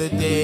other day.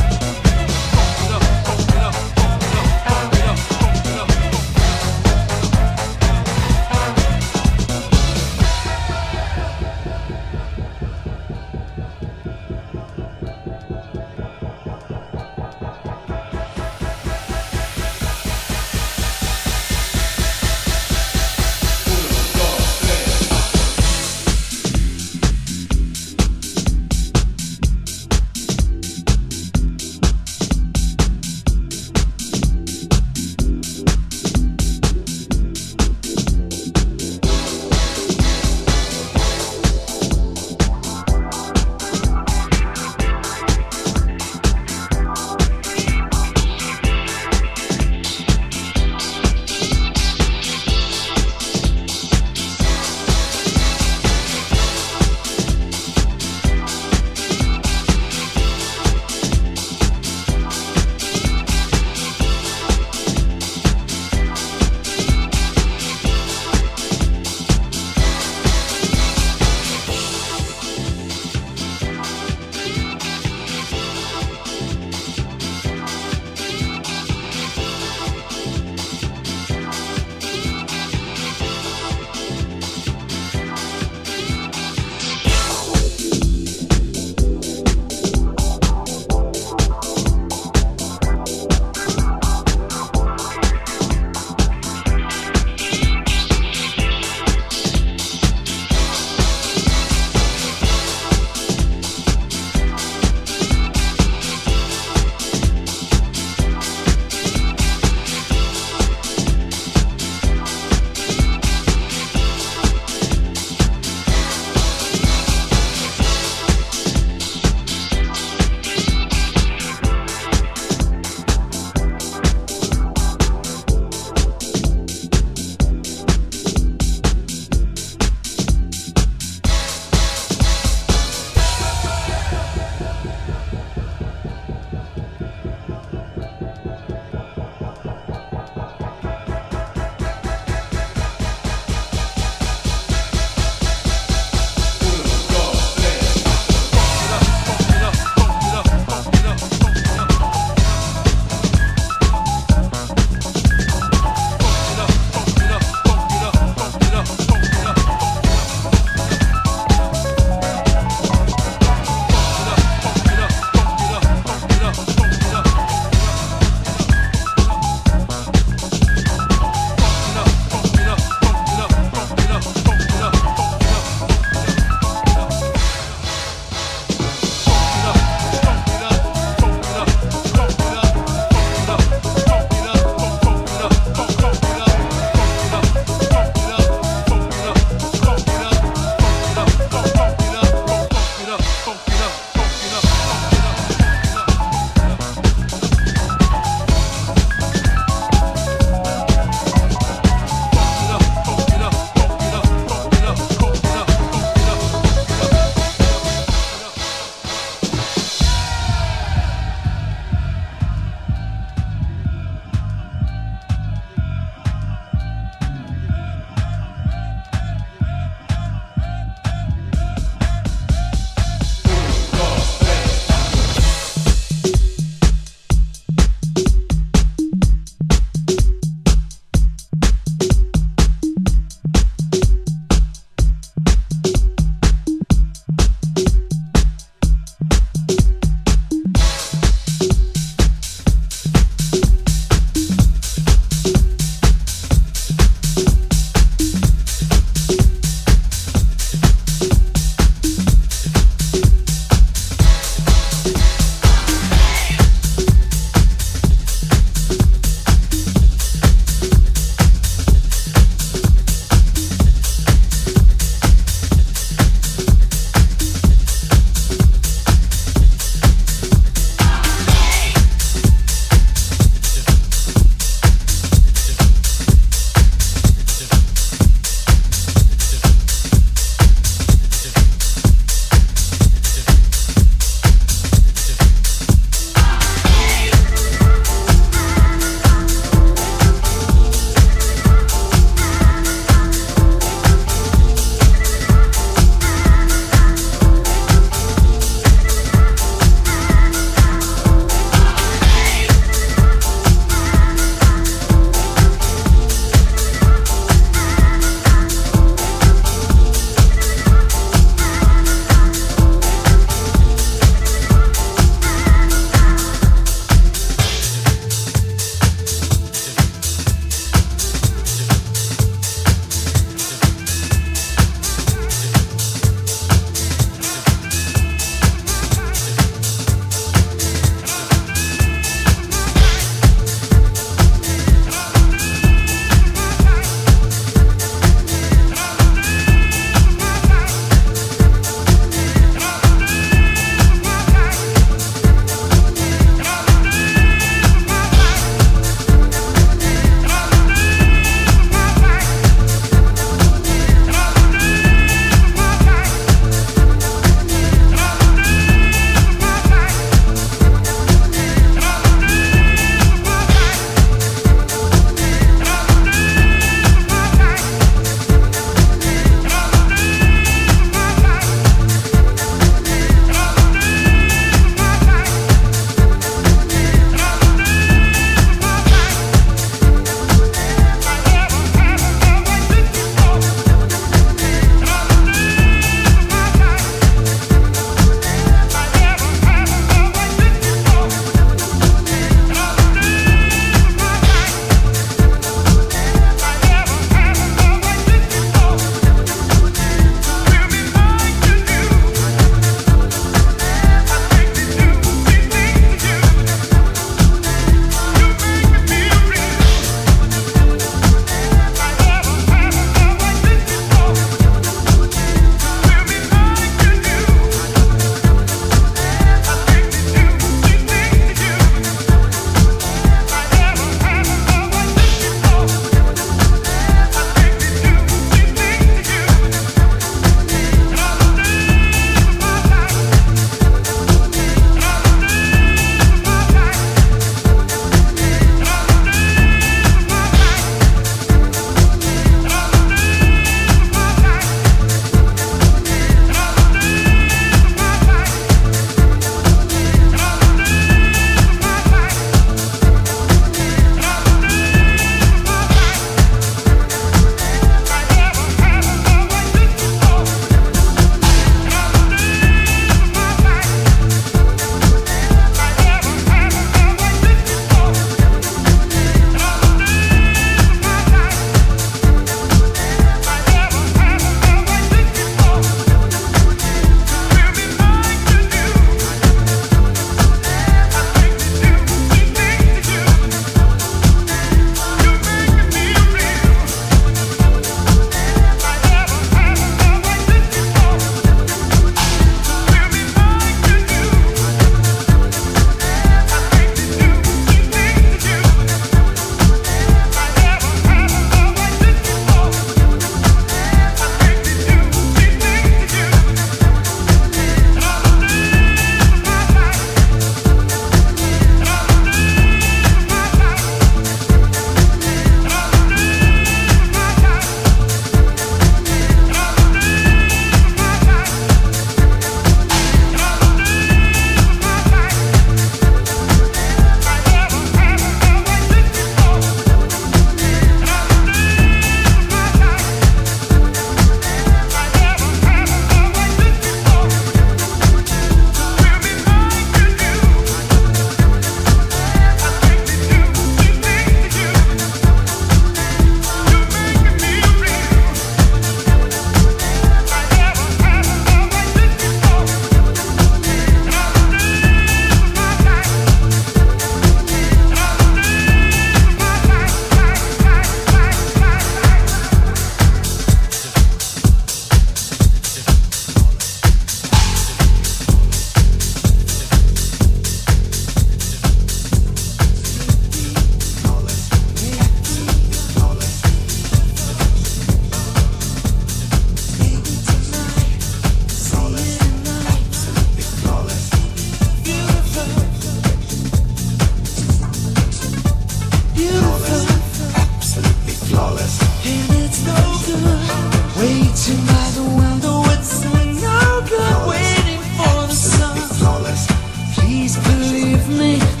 me.